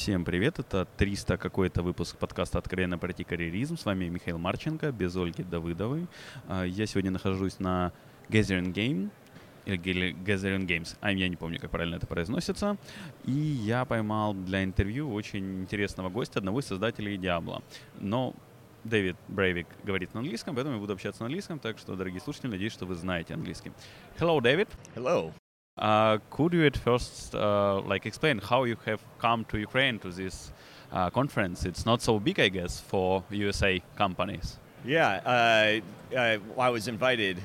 Всем привет, это 300 какой-то выпуск подкаста «Откровенно пройти карьеризм». С вами Михаил Марченко, без Ольги Давыдовой. А, я сегодня нахожусь на Gathering Game, или Gathering Games, а я не помню, как правильно это произносится. И я поймал для интервью очень интересного гостя, одного из создателей Diablo. Но Дэвид Брейвик говорит на английском, поэтому я буду общаться на английском, так что, дорогие слушатели, надеюсь, что вы знаете английский. Hello, David. Hello. Uh, could you at first uh, like explain how you have come to Ukraine to this uh, conference? It's not so big, I guess, for USA companies. Yeah, uh, uh, I was invited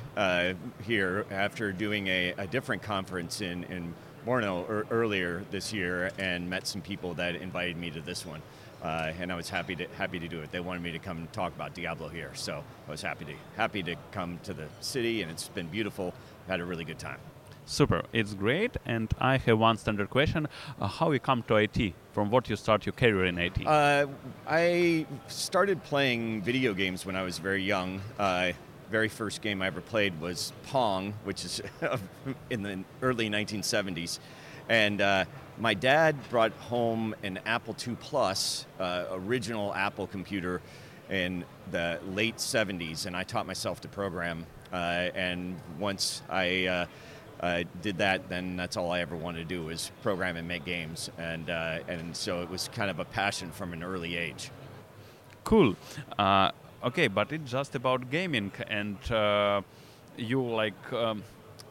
here after doing a, a, different conference in, in Morno er, earlier this year and met some people that invited me to this one. and I was happy to happy to do it. They wanted me to come talk about Diablo here, so I was happy to happy to come to the city, and it's been beautiful. Had a really good time. Super, it's great. And I have one standard question: uh, How you come to IT? From what you start your career in IT? Uh, I started playing video games when I was very young. Uh, very first game I ever played was Pong, which is in the early 1970s, and uh, my dad brought home an Apple II Plus, uh, original Apple computer, in the late 70s, and I taught myself to program. Uh, and once I uh, did that, then that's all I ever wanted to do was program and make games, and uh, and so it was kind of a passion from an early age. Cool. Uh, okay, but it's just about gaming, and uh, you like. Um,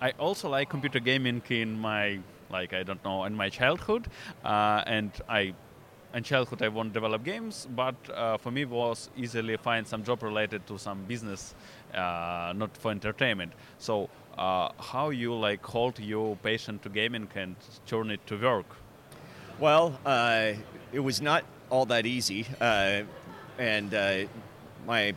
I also like computer gaming in my like I don't know in my childhood, uh, and I in childhood I want to develop games, but uh, for me it was easily find some job related to some business, uh, not for entertainment. So uh, how you like hold your passion to gaming and turn it to work? Well, uh, it was not all that easy, uh, and uh, my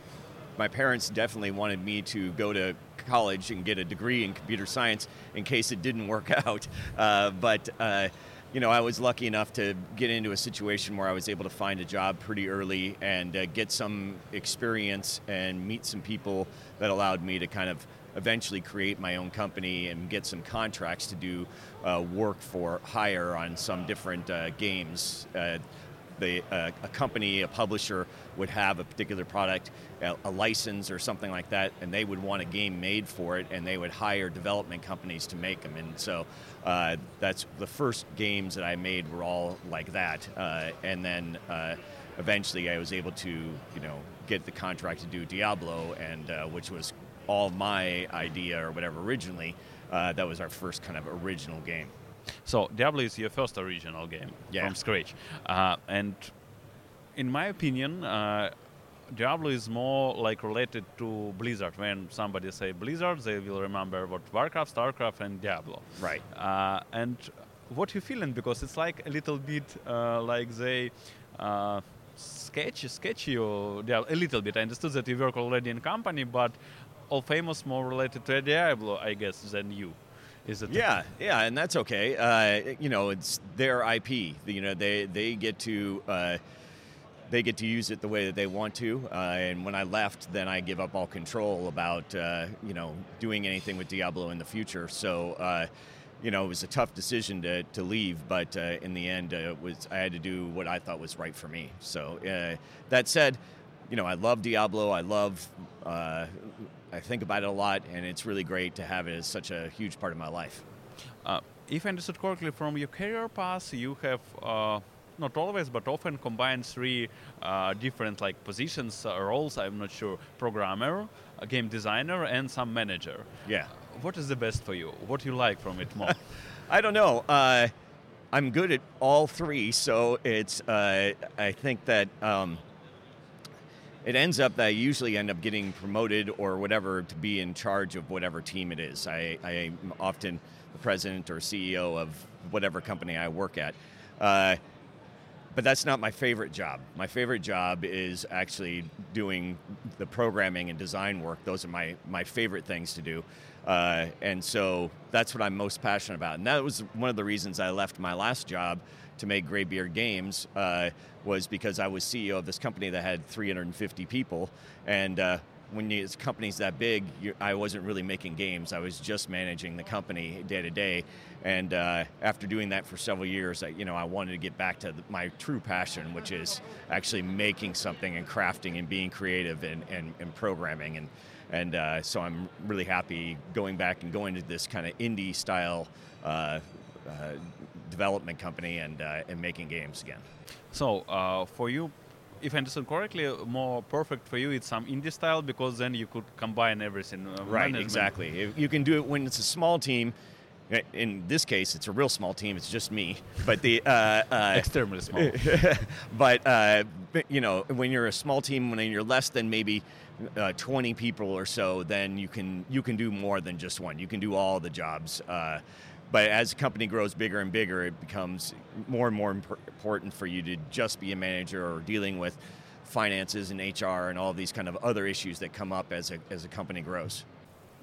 my parents definitely wanted me to go to college and get a degree in computer science in case it didn't work out. Uh, but uh, you know, I was lucky enough to get into a situation where I was able to find a job pretty early and get some experience and meet some people that allowed me to kind of eventually create my own company and get some contracts to do uh, work for hire on some different uh, games. Uh, the, uh, a company, a publisher would have a particular product, a, a, license or something like that, and they would want a game made for it, and they would hire development companies to make them. And so uh, that's the first games that I made were all like that. Uh, and then eventually I was able to, you know, get the contract to do Diablo, and which was all my idea or whatever originally. Uh, that was our first kind of original game. So Diablo is your first original game yeah. from scratch, uh, and in my opinion, uh, Diablo is more like related to Blizzard. When somebody say Blizzard, they will remember what Warcraft, Starcraft, and Diablo. Right. Uh, and what you feeling because it's like a little bit uh, like they uh, sketchy, sketchy or yeah, a little bit. I understood that you work already in company, but all famous more related to Diablo, I guess, than you. Is it? Yeah, yeah, and that's okay. Uh, you know, it's their IP. You know, they they get to. Uh, they get to use it the way that they want to, uh, and when I left, then I give up all control about uh, you know doing anything with Diablo in the future. So, uh, you know, it was a tough decision to, to leave, but uh, in the end, it was I had to do what I thought was right for me. So, that said, you know, I love Diablo. I love I think about it a lot, and it's really great to have it as such a huge part of my life. Uh, if I understood correctly, from your career path, you have uh, not always, but often combined three uh, different like positions, uh, roles. I'm not sure: programmer, game designer, and some manager. Yeah. What is the best for you? What do you like from it more? I don't know. Uh, I'm good at all three, so it's. Uh, I think that. Um, it ends up that I usually end up getting promoted or whatever to be in charge of whatever team it is. I, I'm often the president or CEO of whatever company I work at. Uh, but that's not my favorite job. My favorite job is actually doing the programming and design work. Those are my, my favorite things to do. Uh, and so that's what I'm most passionate about. And that was one of the reasons I left my last job to make Graybeard Games uh, was because I was CEO of this company that had 350 people, and uh, when you, this company's that big, I wasn't really making games. I was just managing the company day to day. And uh, after doing that for several years, I, you know, I wanted to get back to the, my true passion, which is actually making something and crafting and being creative and, and, and programming. And, and uh, so I'm really happy going back and going to this kind of indie style uh, uh development company and, uh, and making games again. So uh, for you, if I understand correctly, more perfect for you it's some indie style because then you could combine everything. Uh, right, management. exactly. You can do it when it's a small team. In this case, it's a real small team. It's just me, but the uh, uh, extremely small. but uh, you know, when you're a small team, when you're less than maybe uh, 20 people or so, then you can you can do more than just one. You can do all the jobs. But as a company grows bigger and bigger, it becomes more and more important for you to just be a manager or dealing with finances and HR and all these kind of other issues that come up as a, as a company grows.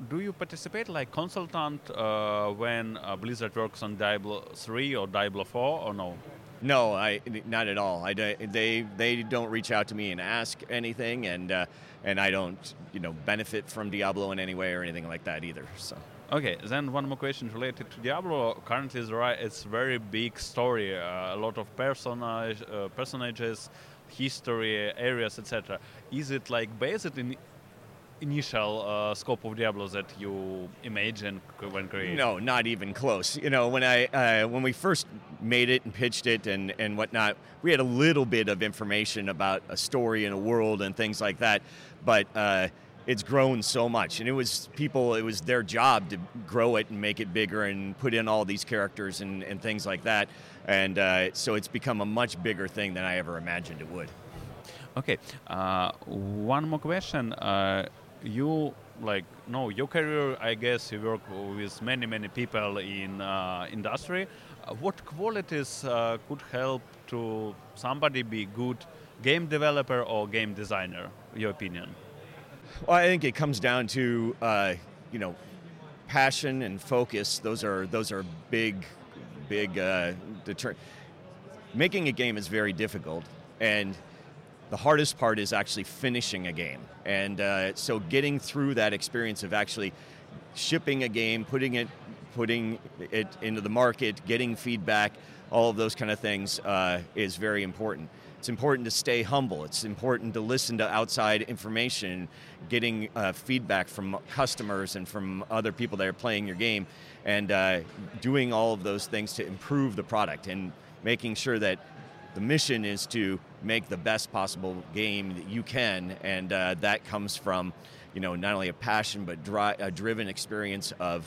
Do you participate like consultant uh, when uh, Blizzard works on Diablo 3 or Diablo 4 or no? No, I not at all. I they they don't reach out to me and ask anything, and uh, and I don't you know benefit from Diablo in any way or anything like that either. So. Okay, then one more question related to Diablo. Currently, it's very big story, uh, a lot of personage, uh, personages, history, areas, etc. Is it like based in initial uh, scope of Diablo that you imagine when creating? No, not even close. You know, when I uh, when we first made it and pitched it and and whatnot, we had a little bit of information about a story and a world and things like that, but uh, it's grown so much and it was people it was their job to grow it and make it bigger and put in all these characters and, and things like that. And uh, so it's become a much bigger thing than i ever imagined it would. Okay uh, one more question. Uh, you like no your career i guess you work with many many people in uh, industry. Uh, what qualities uh, could help to somebody be good game developer or game designer your opinion well, I think it comes down to uh, you know passion and focus. Those are those are big, big uh, deter- Making a game is very difficult, and the hardest part is actually finishing a game. And uh, so, getting through that experience of actually shipping a game, putting it putting it into the market, getting feedback, all of those kind of things uh, is very important. It's important to stay humble. It's important to listen to outside information, getting uh, feedback from customers and from other people that are playing your game, and uh, doing all of those things to improve the product and making sure that the mission is to make the best possible game that you can, and uh, that comes from, you know, not only a passion but a driven experience of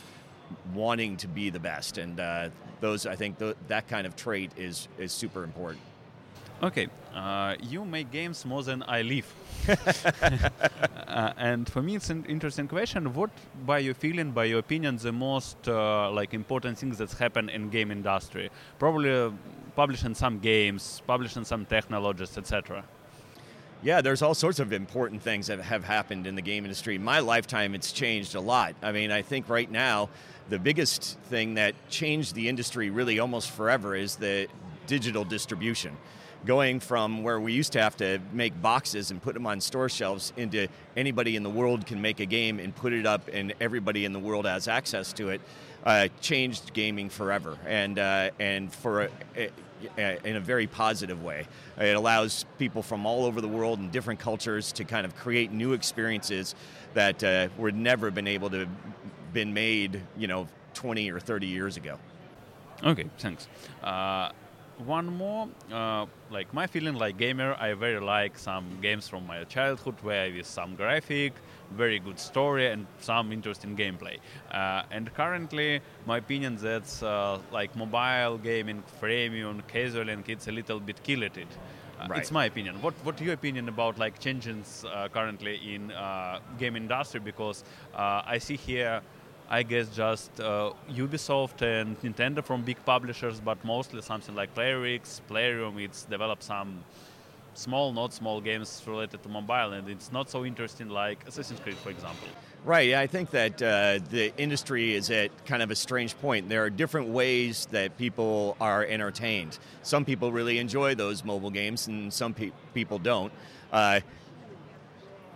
wanting to be the best. And uh, those, I think, th- that kind of trait is is super important. Okay, uh, you make games more than I live. uh, and for me, it's an interesting question. What, by your feeling, by your opinion, the most uh, like important things that's happened in game industry? Probably uh, publishing some games, publishing some technologies, etc. Yeah, there's all sorts of important things that have happened in the game industry. In my lifetime, it's changed a lot. I mean, I think right now, the biggest thing that changed the industry really almost forever is the digital distribution going from where we used to have to make boxes and put them on store shelves into anybody in the world can make a game and put it up and everybody in the world has access to it uh, changed gaming forever. And uh, and for a, a, in a very positive way. It allows people from all over the world and different cultures to kind of create new experiences that uh, were never been able to been made you know 20 or 30 years ago. Okay thanks. Uh, one more uh, like my feeling like gamer i very like some games from my childhood where with some graphic very good story and some interesting gameplay uh, and currently my opinion that's uh, like mobile gaming freemium casual and it's a little bit killed it uh, right. It's my opinion. What What your opinion about like changes uh, currently in uh, game industry? Because I see here I guess just uh, Ubisoft and Nintendo from big publishers, but mostly something like Playrix, Playrium. It's developed some small, not small games related to mobile, and it's not so interesting like Assassin's Creed, for example. Right. I think that uh, the industry is at kind of a strange point. There are different ways that people are entertained. Some people really enjoy those mobile games, and some pe- people don't. Uh,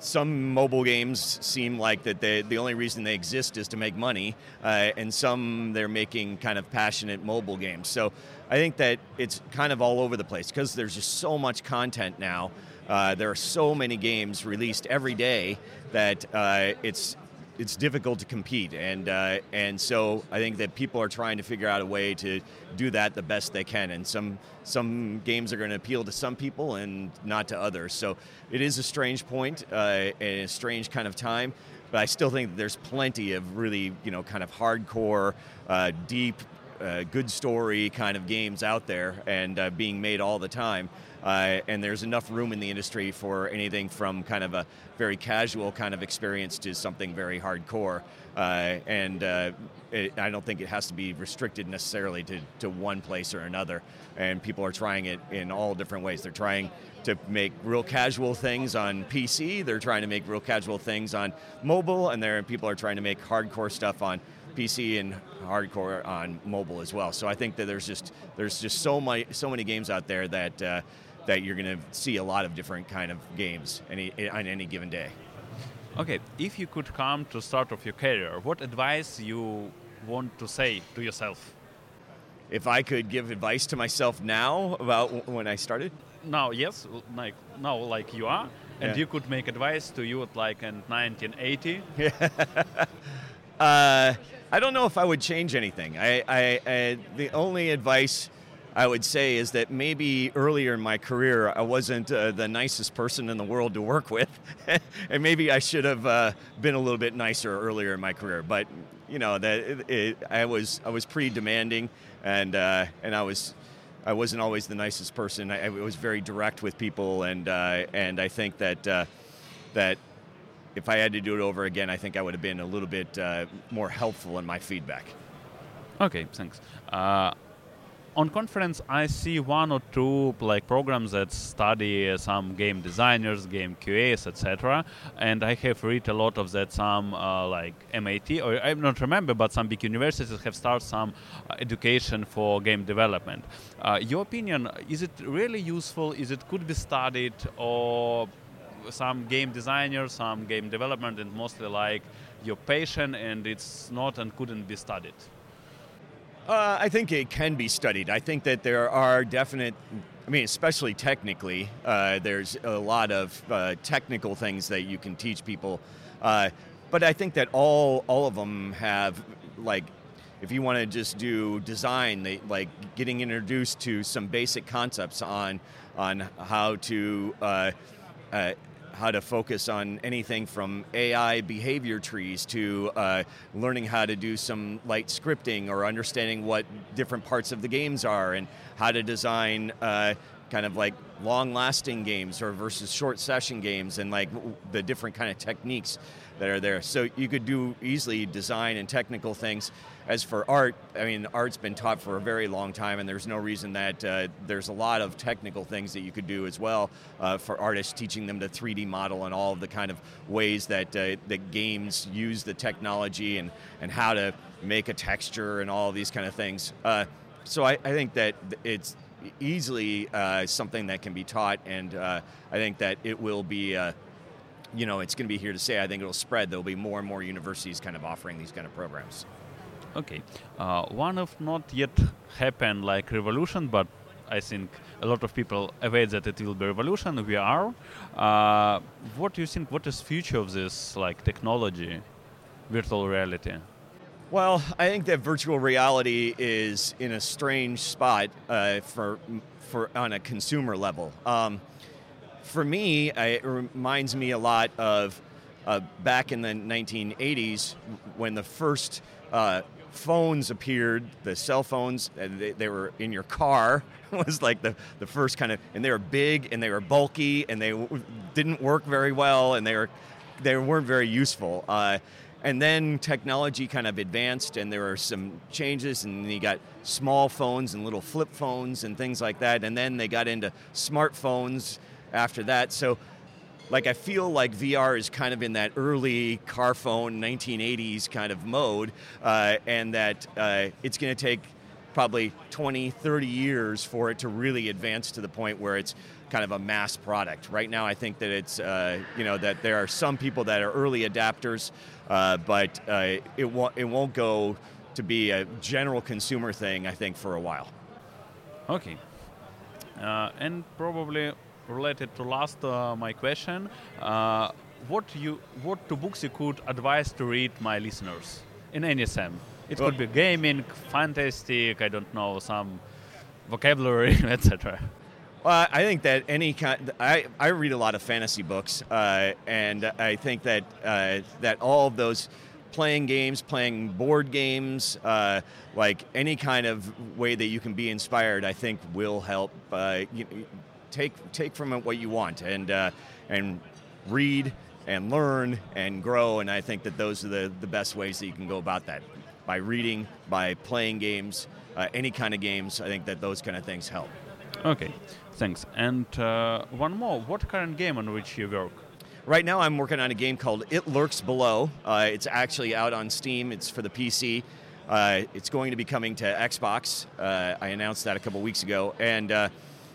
some mobile games seem like that they, the only reason they exist is to make money, uh, and some they're making kind of passionate mobile games. So I think that it's kind of all over the place because there's just so much content now. Uh, there are so many games released every day that uh, it's it's difficult to compete, and uh, and so I think that people are trying to figure out a way to do that the best they can. And some some games are going to appeal to some people and not to others. So it is a strange point uh, and a strange kind of time. But I still think there's plenty of really you know kind of hardcore, uh, deep, uh, good story kind of games out there and uh, being made all the time. Uh, and there's enough room in the industry for anything from kind of a very casual kind of experience to something very hardcore. Uh, and uh, it, I don't think it has to be restricted necessarily to, to one place or another. And people are trying it in all different ways. They're trying to make real casual things on PC. They're trying to make real casual things on mobile, and there people are trying to make hardcore stuff on PC and hardcore on mobile as well. So I think that there's just there's just so many so many games out there that uh, that you're going to see a lot of different kind of games any, on any given day. Okay, if you could come to start of your career, what advice you want to say to yourself? If I could give advice to myself now about when I started? Now, yes, like now, like you are, and yeah. you could make advice to you at like in 1980. uh, I don't know if I would change anything. I, I, I the only advice I would say is that maybe earlier in my career I wasn't uh, the nicest person in the world to work with, and maybe I should have uh, been a little bit nicer earlier in my career. But you know that it, it, I was I was pretty demanding, and uh, and I was I wasn't always the nicest person. I, I was very direct with people, and uh, and I think that uh, that if I had to do it over again, I think I would have been a little bit uh, more helpful in my feedback. Okay, thanks on conference I see one or two like programs that study some game designers, game QAs, etc. And I have read a lot of that. Some uh, like MIT or I don't remember, but some big universities have started some uh, education for game development. Uh, your opinion is it really useful? Is it could be studied or some game designers, some game development, and mostly like your passion, and it's not and couldn't be studied. Uh, I think it can be studied. I think that there are definite, I mean, especially technically, uh, there's a lot of uh, technical things that you can teach people. Uh, but I think that all all of them have like, if you want to just do design, they like getting introduced to some basic concepts on on how to uh, uh, how to focus on anything from AI behavior trees to uh, learning how to do some light scripting or understanding what different parts of the games are and how to design uh, kind of like long lasting games or versus short session games and like the different kind of techniques that are there. So you could do easily design and technical things. As for art, I mean, art's been taught for a very long time, and there's no reason that uh, there's a lot of technical things that you could do as well uh, for artists, teaching them to 3D model and all of the kind of ways that uh, that games use the technology and and how to make a texture and all these kind of things. Uh, so I, I think that it's easily uh, something that can be taught, and uh, I think that it will be you know, it's going to be here to stay. I think it'll spread. There'll be more and more universities kind of offering these kind of programs. Okay, uh, one of not yet happened like revolution, but I think a lot of people await that it will be revolution. We are. Uh, what do you think? What is future of this like technology, virtual reality? Well, I think that virtual reality is in a strange spot uh, for for on a consumer level. Um, for me, it reminds me a lot of uh, back in the 1980s when the first uh, phones appeared, the cell phones, they, they, were in your car, was like the, the first kind of, and they were big and they were bulky and they w- didn't work very well and they, were, they weren't very useful. Uh, and then technology kind of advanced and there were some changes and you got small phones and little flip phones and things like that and then they got into smartphones after that. So, like, I feel like VR is kind of in that early car phone 1980s kind of mode, uh, and that uh, it's going to take probably 20, 30 years for it to really advance to the point where it's kind of a mass product. Right now, I think that it's, uh, you know, that there are some people that are early adapters, uh, but uh, it, won't, it won't go to be a general consumer thing, I think, for a while. Okay. Uh, and probably related to last uh, my question, uh, what you what two books you could advise to read my listeners in any sense? It Well- could be gaming, fantastic, I don't know, some vocabulary, etc. Well, I think that any kind, I, I read a lot of fantasy books, uh, and I think that uh, that all of those playing games, playing board games, uh, like any kind of way that you can be inspired, I think will help. Uh, you, take take from it what you want, and uh, and read and learn and grow. And I think that those are the the best ways that you can go about that by reading, by playing games, uh, any kind of games. I think that those kind of things help. Okay, thanks. And uh, one more, what current game on which you work? Right now, I'm working on a game called It Lurks Below. Uh, it's actually out on Steam. It's for the PC. Uh, it's going to be coming to Xbox. Uh, I announced that a couple weeks ago, and uh,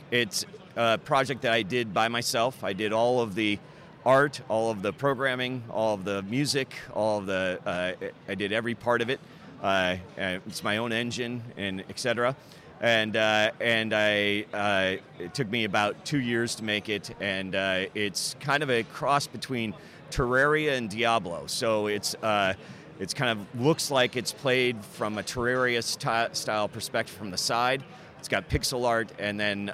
it's a project that I did by myself. I did all of the art, all of the programming, all of the music, all of the. Uh, I did every part of it. Uh, it's my own engine and etc and uh, and I uh, it took me about two years to make it, and uh, it's kind of a cross between Terraria and Diablo. So it's uh, it's kind of looks like it's played from a Terraria sty- style perspective from the side. It's got pixel art, and then.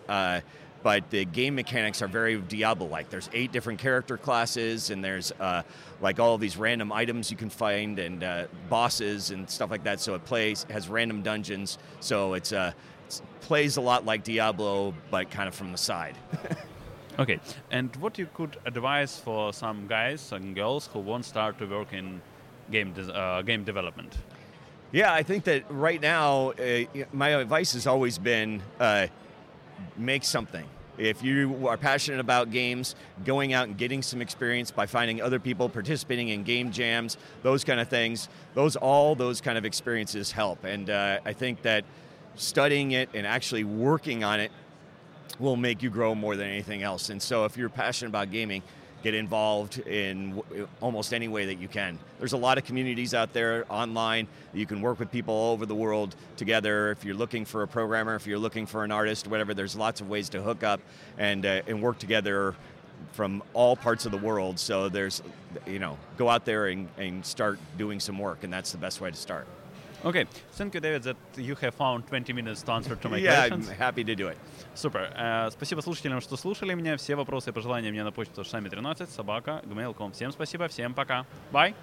But the game mechanics are very Diablo-like. There's eight different character classes, and there's uh, like all these random items you can find, and uh, bosses and stuff like that. So it plays has random dungeons. So it's uh, it's, plays a lot like Diablo, but kind of from the side. Okay, and what you could advise for some guys and girls who won't start to work in game des- uh, game development? Yeah, I think that right now, uh, my advice has always been uh, make something. If you are passionate about games, going out and getting some experience by finding other people, participating in game jams, those kind of things, those all those kind of experiences help. And uh, I think that studying it and actually working on it will make you grow more than anything else. And so, if you're passionate about gaming, get involved in w- almost any way that you can. There's a lot of communities out there online. You can work with people all over the world together. If you're looking for a programmer, if you're looking for an artist, whatever, there's lots of ways to hook up and uh, and work together from all parts of the world. So there's, you know, go out there and, and start doing some work, and that's the best way to start. Okay, thank you, David, that you have found 20 minutes to answer to my yeah, I'm questions. happy to do it. Супер. Э, спасибо слушателям, что слушали меня. Все вопросы и пожелания мне на почту шами13 собака gmail.com. Всем спасибо, всем пока. Bye.